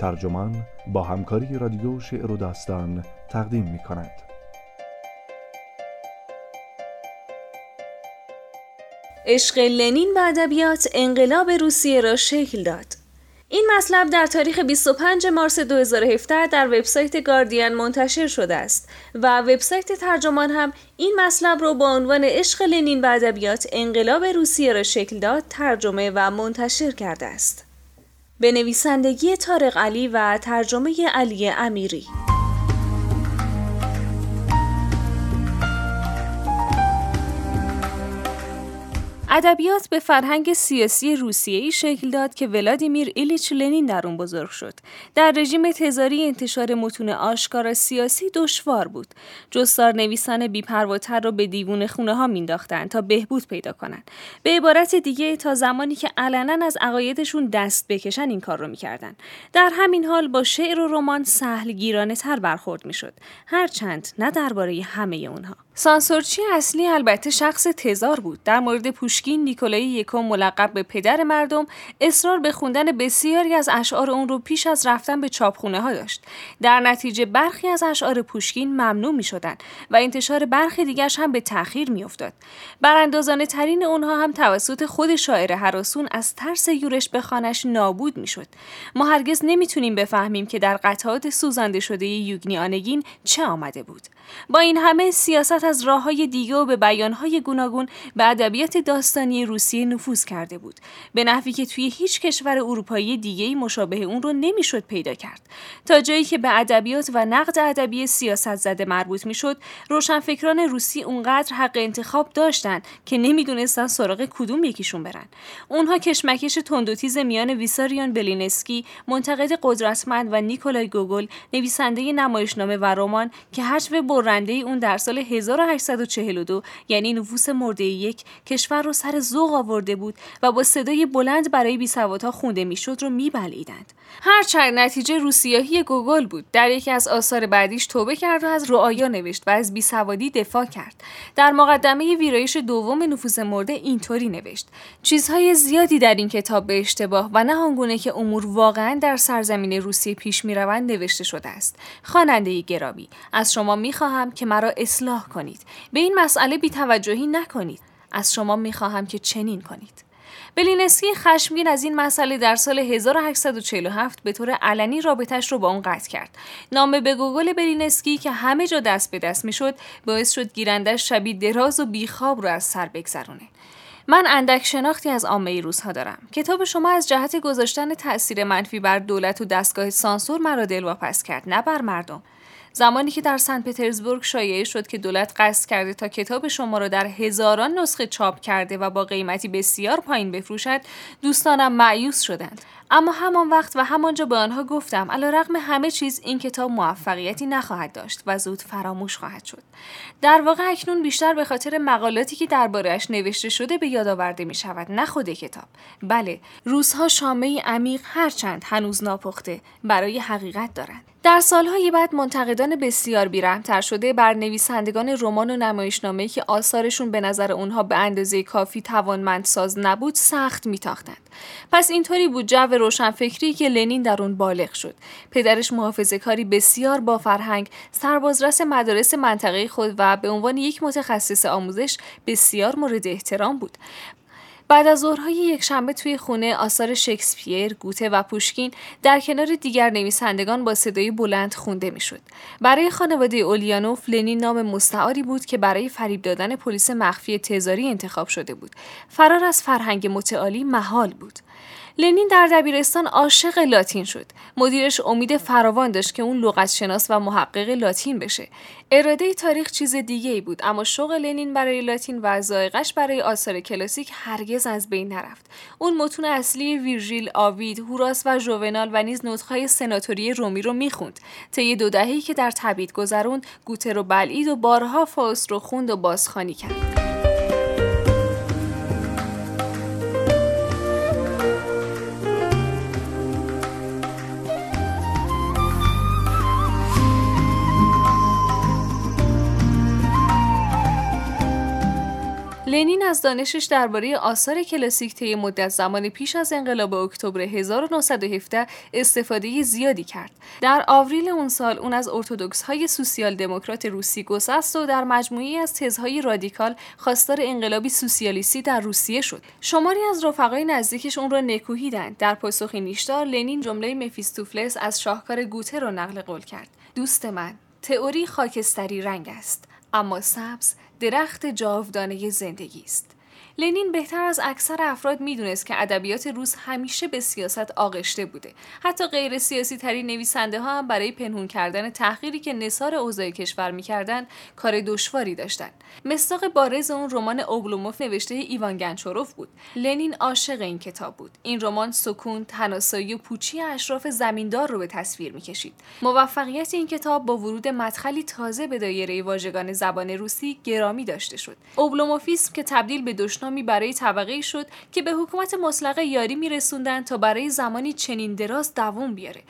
ترجمان با همکاری رادیو شعر و داستان تقدیم می کند. عشق لنین به ادبیات انقلاب روسیه را شکل داد. این مطلب در تاریخ 25 مارس 2017 در وبسایت گاردین منتشر شده است و وبسایت ترجمان هم این مطلب را با عنوان عشق لنین به ادبیات انقلاب روسیه را شکل داد ترجمه و منتشر کرده است. به نویسندگی تارق علی و ترجمه علی امیری. ادبیات به فرهنگ سیاسی روسیه‌ای شکل داد که ولادیمیر ایلیچ لنین در اون بزرگ شد. در رژیم تزاری انتشار متون آشکار سیاسی دشوار بود. جستار نویسان بیپرواتر را به دیوون خونه ها مینداختند تا بهبود پیدا کنند. به عبارت دیگه تا زمانی که علنا از عقایدشون دست بکشن این کار رو می‌کردن. در همین حال با شعر و رمان سهل گیرانه تر برخورد می‌شد. هرچند نه درباره همه اونها. سانسورچی اصلی البته شخص تزار بود. در مورد پوشکین نیکولای یکم ملقب به پدر مردم اصرار به خوندن بسیاری از اشعار اون رو پیش از رفتن به چاپخونه ها داشت. در نتیجه برخی از اشعار پوشکین ممنوع می شدن و انتشار برخی دیگرش هم به تأخیر می افتاد. براندازانه ترین اونها هم توسط خود شاعر هراسون از ترس یورش به خانش نابود می شد. ما هرگز نمی‌تونیم بفهمیم که در قطعات سوزانده شده یوگنی آنگین چه آمده بود. با این همه سیاست از راه های دیگه و به بیان های گوناگون به ادبیات داستانی روسیه نفوذ کرده بود. به نحوی که توی هیچ کشور اروپایی دیگه مشابه اون رو نمی‌شد پیدا کرد. تا جایی که به ادبیات و نقد ادبی سیاست زده مربوط می‌شد روشنفکران روسی اونقدر حق انتخاب داشتند که نمی‌دونستن سراغ کدوم یکیشون برن. اونها کشمکش تندوتیز میان ویساریان بلینسکی منتقد قدرتمند و نیکولای گوگول نویسنده نمایشنامه و رمان که هجو برنده اون در سال 1842 یعنی نفوس مرده یک کشور رو سر ذوق آورده بود و با صدای بلند برای بیسوادها خونده می‌شد رو می‌بلعیدند هرچند نتیجه روسیاهی گوگل بود. در یکی از آثار بعدیش توبه کرد و از رعایا نوشت و از بیسوادی دفاع کرد. در مقدمه ویرایش دوم نفوس مرده اینطوری نوشت چیزهای زیادی در این کتاب به اشتباه و نه آنگونه که امور واقعا در سرزمین روسیه پیش می‌روند نوشته شده است. خواننده گرامی از شما می‌خواهم که مرا اصلاح کنید. به این مسئله بیتوجهی نکنید از شما می‌خواهم که چنین کنید بلینسکی خشمگین از این مسئله در سال 1847 به طور علنی رابطش رو با اون قطع کرد. نامه به گوگول بلینسکی که همه جا دست به دست می‌شد باعث شد گیرندش شبی دراز و بیخواب رو از سر بگذرونه. من اندک شناختی از عامه روس‌ها دارم. کتاب شما از جهت گذاشتن تاثیر منفی بر دولت و دستگاه سانسور مرا دلواپس کرد نه بر مردم. زمانی که در سن پترزبورگ شایعه شد که دولت قصد کرده تا کتاب شما را در هزاران نسخه چاپ کرده و با قیمتی بسیار پایین بفروشد دوستانم معیوس شدند. اما همان وقت و همانجا به آنها گفتم علا رقم همه چیز این کتاب موفقیتی نخواهد داشت و زود فراموش خواهد شد. در واقع اکنون بیشتر به خاطر مقالاتی که دربارهاش نوشته شده به یاد آورده می شود نه خود کتاب. بله روزها شامه عمیق هرچند هنوز ناپخته برای حقیقت دارند. در سالهای بعد منتقدان بسیار بیرحمتر شده بر نویسندگان رمان و نمایشنامه که آثارشون به نظر اونها به اندازه کافی توانمندساز نبود سخت میتاختند. پس اینطوری بود جو روشنفکری که لنین در اون بالغ شد پدرش محافظه کاری بسیار با فرهنگ سربازرس مدارس منطقه خود و به عنوان یک متخصص آموزش بسیار مورد احترام بود بعد از ظهرهای یک شنبه توی خونه آثار شکسپیر، گوته و پوشکین در کنار دیگر نویسندگان با صدای بلند خونده می‌شد. برای خانواده اولیانوف لنین نام مستعاری بود که برای فریب دادن پلیس مخفی تزاری انتخاب شده بود. فرار از فرهنگ متعالی محال بود. لنین در دبیرستان عاشق لاتین شد. مدیرش امید فراوان داشت که اون لغت شناس و محقق لاتین بشه. اراده تاریخ چیز دیگه ای بود اما شوق لنین برای لاتین و ذائقش برای آثار کلاسیک هرگز از بین نرفت. اون متون اصلی ویرژیل، آوید، هوراس و ژوونال و نیز نطقهای سناتوری رومی رو می‌خوند. طی دو دهه‌ای که در تبید گذروند، گوته رو بلعید و بارها فاست رو خوند و بازخوانی کرد. لنین از دانشش درباره آثار کلاسیک طی مدت زمان پیش از انقلاب اکتبر 1917 استفاده زیادی کرد. در آوریل اون سال اون از ارتودکس های سوسیال دموکرات روسی گسست و در مجموعی از تزهای رادیکال خواستار انقلابی سوسیالیستی در روسیه شد. شماری از رفقای نزدیکش اون را نکوهیدند. در پاسخی نیشدار لنین جمله مفیستوفلس از شاهکار گوته را نقل قول کرد. دوست من، تئوری خاکستری رنگ است، اما سبز درخت جاودانه زندگی است. لنین بهتر از اکثر افراد می‌دونست که ادبیات روز همیشه به سیاست آغشته بوده. حتی غیر سیاسی ترین نویسنده ها هم برای پنهون کردن تحقیری که نصار اوضاع کشور می‌کردن کار دشواری داشتند مستاق بارز اون رمان اوبلوموف نوشته ایوان گنچوروف بود. لنین عاشق این کتاب بود. این رمان سکون تناسایی و پوچی اشراف زمیندار رو به تصویر می‌کشید. موفقیت این کتاب با ورود مدخلی تازه به دایره واژگان زبان روسی گرامی داشته شد. اوبلوموفیسم که تبدیل به دشمن برای طبقه شد که به حکومت مطلقه یاری میرسوندن تا برای زمانی چنین دراز دووم بیاره.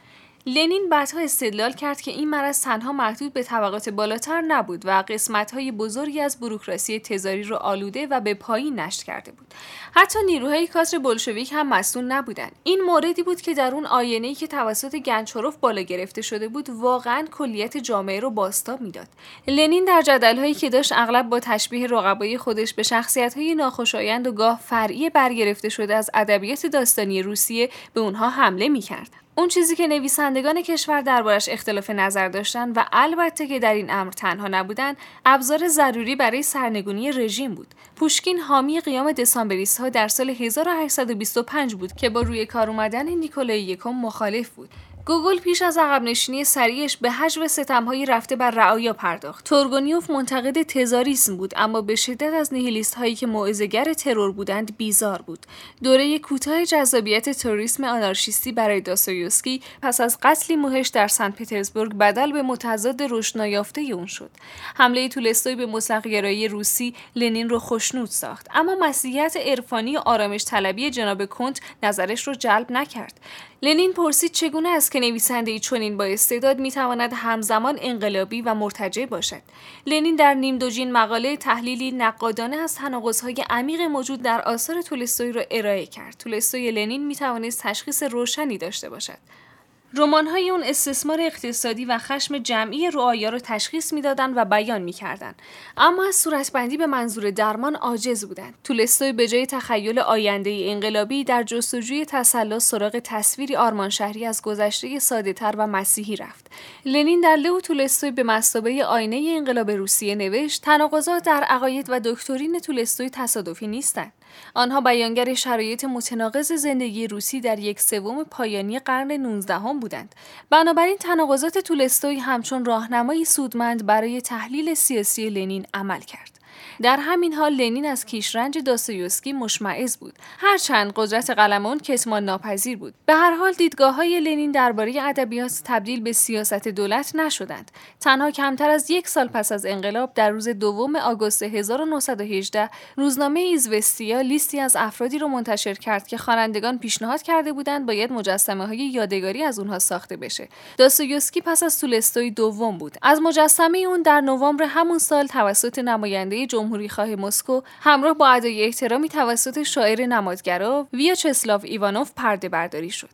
لنین بعدها استدلال کرد که این مرض تنها محدود به طبقات بالاتر نبود و قسمت‌های بزرگی از بروکراسی تزاری را آلوده و به پایین نشت کرده بود. حتی نیروهای کادر بلشویک هم مسئول نبودند. این موردی بود که در اون آینه‌ای که توسط گنچوروف بالا گرفته شده بود واقعا کلیت جامعه رو باستاب می‌داد. لنین در جدل‌هایی که داشت اغلب با تشبیه رقبای خودش به شخصیت‌های ناخوشایند و گاه فرعی برگرفته شده از ادبیات داستانی روسیه به اونها حمله می‌کرد. اون چیزی که نویسندگان کشور دربارش اختلاف نظر داشتن و البته که در این امر تنها نبودن ابزار ضروری برای سرنگونی رژیم بود. پوشکین حامی قیام دسامبریست ها در سال 1825 بود که با روی کار اومدن نیکولای یکم مخالف بود. گوگول پیش از عقب نشینی سریعش به هجو ستمهایی رفته بر رعایا پرداخت. تورگونیوف منتقد تزاریسم بود اما به شدت از نیهیلیست هایی که موعظه‌گر ترور بودند بیزار بود. دوره کوتاه جذابیت تروریسم آنارشیستی برای داستایوسکی پس از قتلی موحش در سنت پترزبورگ بدل به متضاد رشد اون شد. حمله تولستوی به مطلقگرایی روسی لنین رو خوشنود ساخت اما مسیحیت عرفانی آرامش طلبی جناب کنت نظرش رو جلب نکرد. لنین پرسید چگونه است که نویسنده ای چنین با استعداد می‌تواند همزمان انقلابی و مرتجع باشد؟ لنین در نیم دوجین مقاله تحلیلی نقادانه از تناقض‌های عمیق موجود در آثار تولستوی را ارائه کرد. تولستوی لنین می‌توانست تشخیص روشنی داشته باشد. های اون استثمار اقتصادی و خشم جمعی رعایا رو تشخیص می‌دادند و بیان می‌کردند اما از صورتبندی به منظور درمان عاجز بودند تولستوی به جای تخیل آینده انقلابی در جستجوی تسلا سراغ تصویری آرمان شهری از گذشته سادهتر و مسیحی رفت. لنین در لو تولستوی به مصابه آینه انقلاب روسیه نوشت تناقضات در عقاید و دکترین تولستوی تصادفی نیستند آنها بیانگر شرایط متناقض زندگی روسی در یک سوم پایانی قرن 19 هم بودند. بنابراین تناقضات تولستوی همچون راهنمایی سودمند برای تحلیل سیاسی لنین عمل کرد. در همین حال لنین از کیشرنج داستایوسکی مشمعز بود. هرچند قدرت قلم کتمان ناپذیر بود. به هر حال دیدگاه های لنین درباره ادبیات تبدیل به سیاست دولت نشدند. تنها کمتر از یک سال پس از انقلاب در روز دوم آگوست 1918 روزنامه ایزوستیا لیستی از افرادی را منتشر کرد که خوانندگان پیشنهاد کرده بودند باید مجسمه های یادگاری از اونها ساخته بشه. داستایوسکی پس از تولستوی دوم بود. از مجسمه اون در نوامبر همون سال توسط نماینده جمهوری خواه مسکو همراه با ادای احترامی توسط شاعر نمادگرا ویاچسلاو ایوانوف پرده برداری شد.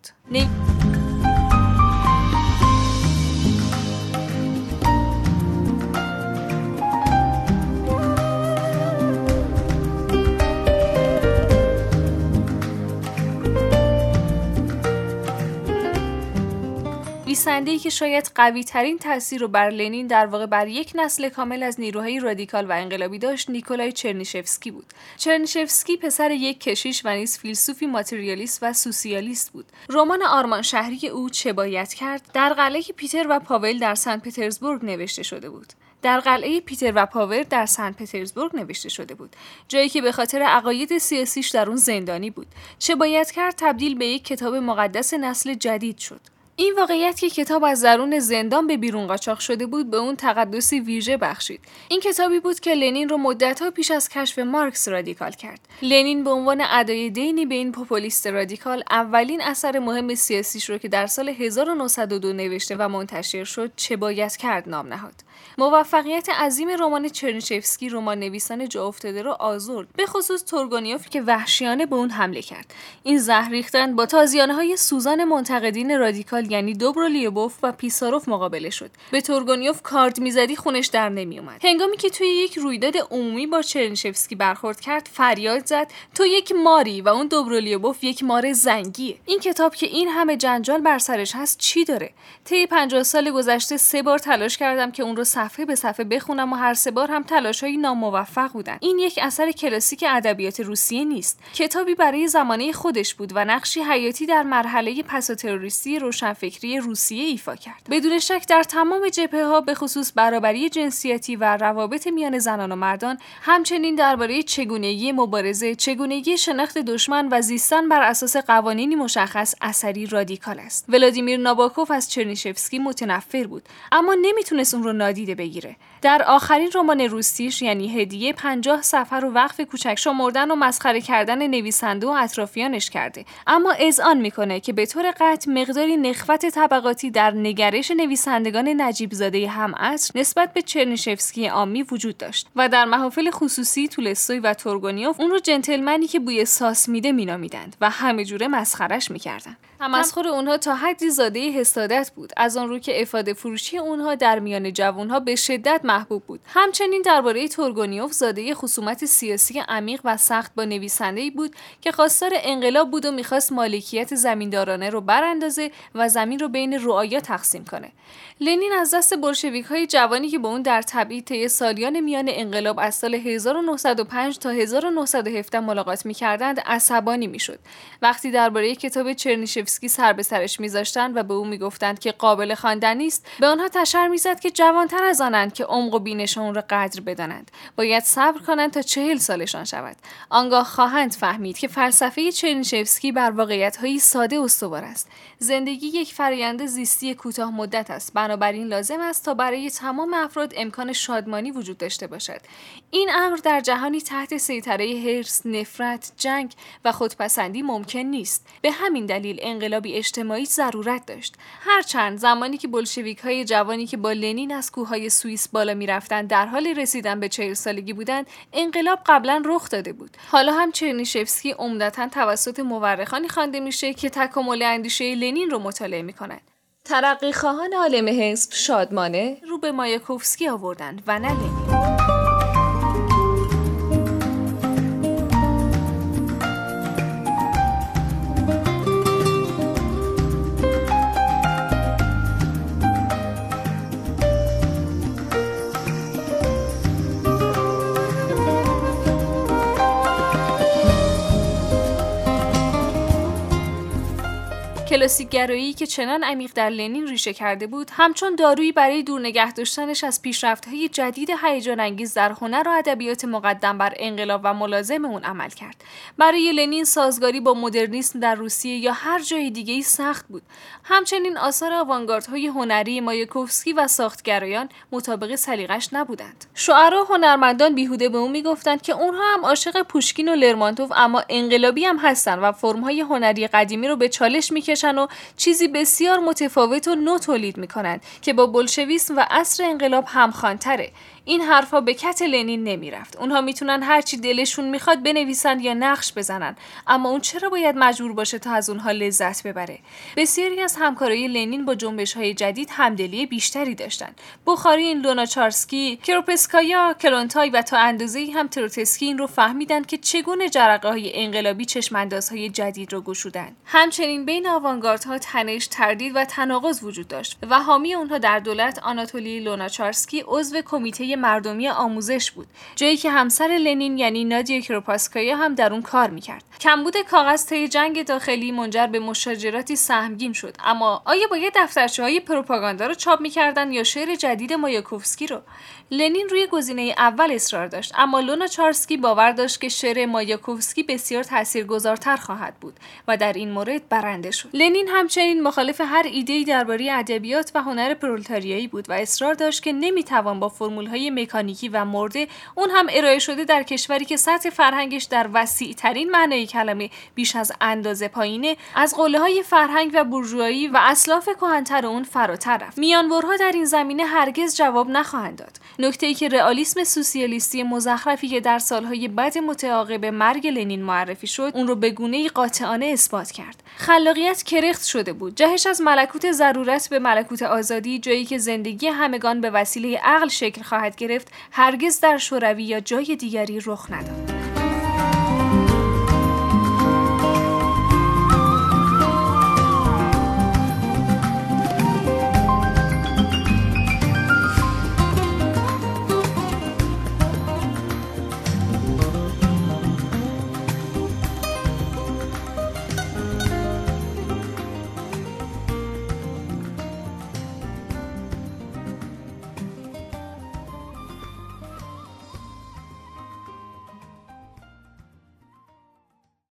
نویسنده‌ای که شاید قوی ترین تاثیر رو بر لنین در واقع بر یک نسل کامل از نیروهای رادیکال و انقلابی داشت نیکولای چرنیشفسکی بود. چرنیشفسکی پسر یک کشیش و نیز فیلسوفی ماتریالیست و سوسیالیست بود. رمان آرمان شهری او چه باید کرد؟ در قلعه پیتر و پاول در سن پترزبورگ نوشته شده بود. در قلعه پیتر و پاور در سن پترزبورگ نوشته شده بود. جایی که به خاطر عقاید سیاسیش در اون زندانی بود. چه باید کرد؟ تبدیل به یک کتاب مقدس نسل جدید شد. این واقعیت که کتاب از درون زندان به بیرون قاچاق شده بود به اون تقدسی ویژه بخشید. این کتابی بود که لنین رو مدتها پیش از کشف مارکس رادیکال کرد. لنین به عنوان ادای دینی به این پوپولیست رادیکال اولین اثر مهم سیاسیش رو که در سال 1902 نوشته و منتشر شد چه باید کرد نام نهاد. موفقیت عظیم رمان چرنیشفسکی رمان نویسان جا افتاده رو آزرد به خصوص تورگونیوف که وحشیانه به اون حمله کرد. این زهر ریختن با تازیانه های سوزان منتقدین رادیکال یعنی دوبرولیوبوف و پیساروف مقابله شد. به تورگونیوف کارد می‌زدی خونش در نمیومد هنگامی که توی یک رویداد عمومی با چرنیشفسکی برخورد کرد فریاد زد تو یک ماری و اون دوبرولیوبوف یک مار زنگیه. این کتاب که این همه جنجال بر سرش هست چی داره؟ طی 50 سال گذشته سه بار تلاش کردم که اون رو صفحه به صفحه بخونم و هر سه بار هم تلاشهای ناموفق بودن. این یک اثر کلاسیک ادبیات روسیه نیست. کتابی برای زمانه خودش بود و نقشی حیاتی در مرحله پساتروریستی روشنفکری روسیه ایفا کرد. بدون شک در تمام جبهه ها به خصوص برابری جنسیتی و روابط میان زنان و مردان همچنین درباره چگونگی مبارزه چگونگی شناخت دشمن و زیستن بر اساس قوانینی مشخص اثری رادیکال است. ولادیمیر ناباکوف از چرنیشفسکی متنفر بود اما نمی‌تونست اون رو نادیده بگیره. در آخرین رمان روسیش یعنی هدیه پنجاه سفر و وقف کوچک شمردن و مسخره کردن نویسنده و اطرافیانش کرده. اما اذعان می‌کنه که به طور قطع مقداری نخوت طبقاتی در نگرش نویسندگان نجیب زاده هم عصر نسبت به چرنیشفسکی آمی وجود داشت و در محافل خصوصی تولستوی و تورگونیوف اون رو جنتلمنی که بوی ساس میده مینامیدند و همه جوره مسخرش می‌کردند. تمسخر اونها تا حدی زاده حسادت بود. از آن رو که افاده فروشی اونها در میان جوانها به شدت محبوب بود. همچنین درباره تورگونیوف زاده خصومت سیاسی عمیق و سخت با نویسنده بود که خواستار انقلاب بود و می‌خواست مالکیت زمیندارانه رو براندازه و زمین رو بین رعایا تقسیم کنه. لنین از دست بلشویک های جوانی که با اون در تبعید طی سالیان میان انقلاب از سال 1905 تا 1917 ملاقات می‌کردند عصبانی می‌شد. وقتی درباره کتاب چرنیشفسکی سر به سرش میذاشتند و به او می‌گفتند که قابل خواندن نیست. به آنها تشر می‌زد که جوانتر از آنند که عمق و بینش را قدر بدانند. باید صبر کنند تا چهل سالشان شود. آنگاه خواهند فهمید که فلسفه چرنیشفسکی بر واقعیتهایی ساده استوار است. زندگی یک فرایند زیستی کوتاه مدت است. بنابراین لازم است تا برای تمام افراد امکان شادمانی وجود داشته باشد. این امر در جهانی تحت سیطره هرس نفرت جنگ و خودپسندی ممکن نیست. به همین دلیل انقلابی اجتماعی ضرورت داشت. هرچند زمانی که بلشویک های جوانی که با لنین از کوههای سوئیس بالا می‌رفتند در حال رسیدن به چهل سالگی بودند انقلاب قبلا رخ داده بود. حالا هم چرنیشفسکی عمدتا توسط مورخانی خوانده میشه که تکامل اندیشه لنین رو مطالعه می‌کنند ترقی خواهان عالم حزب شادمانه رو به مایاکوفسکی آوردند و نه لنین. کلاسیک گرایی که چنان عمیق در لنین ریشه کرده بود همچون دارویی برای دور نگه داشتنش از پیشرفت‌های جدید هیجان انگیز در هنر و ادبیات مقدم بر انقلاب و ملازم اون عمل کرد. برای لنین سازگاری با مدرنیسم در روسیه یا هر جای دیگه ای سخت بود. همچنین آثار آوانگاردهای هنری مایکوفسکی و ساختگرایان مطابق سلیقش نبودند. شعرا و هنرمندان بیهوده به اون می‌گفتند که اونها هم عاشق پوشکین و لرمانتوف اما انقلابی هم هستن و فرمهای هنری قدیمی رو به چالش می‌کشن و چیزی بسیار متفاوت و نو تولید می‌کنند که با بلشویسم و عصر انقلاب همخوانتره. این حرفا به کت لنین نمی‌رفت. اونها می‌تونن هر چی دلشون می‌خواد بنویسن یا نقش بزنن. اما اون چرا باید مجبور باشه تا از اونها لذت ببره؟ بسیاری از همکارای لنین با جنبش های جدید همدلی بیشتری داشتن. بخارین لوناچارسکی کروپسکایا کلونتای و تا اندازه هم تروتسکی این رو فهمیدن که چگونه جرقه های انقلابی چشماندازهای جدید رو گشودن. همچنین بین آوانگاردها تنش تردید و تناقض وجود داشت و حامی اونها در دولت آناتولی لوناچارسکی عضو کمیته مردمی آموزش بود. جایی که همسر لنین یعنی نادیا کروپاسکایا هم در اون کار می‌کرد. کمبود کاغذ طی جنگ داخلی منجر به مشاجراتی سهمگین شد. اما آیا باید دفترچه های پروپاگاندا رو چاپ می‌کردن یا شعر جدید مایاکوفسکی رو؟ لنین روی گزینه اول اصرار داشت اما لونا چارسکی باور داشت که شعر مایاکوفسکی بسیار تاثیرگذارتر خواهد بود و در این مورد برنده شد. لنین همچنین مخالف هر ایده‌ای درباره ادبیات و هنر پرولتاریایی بود و اصرار داشت که نمی‌توان با فرمولهای مکانیکی و مرده اون هم ارائه شده در کشوری که سطح فرهنگش در وسیع ترین معنای کلمه بیش از اندازه پایینه. از قله های فرهنگ و بورژوایی و اسلاف کهنتر اون فراتر رفت. میانبرها در این زمینه هرگز جواب نخواهند داد. نکته ای که رئالیسم سوسیالیستی مزخرفی که در سالهای بعد متعاقب مرگ لنین معرفی شد اون رو به گونه قاطعانه اثبات کرد. خلاقیت کرخت شده بود. جهش از ملکوت ضرورت به ملکوت آزادی جایی که زندگی همگان به وسیله عقل شکل خواهد گرفت هرگز در شوروی یا جای دیگری رخ نداد.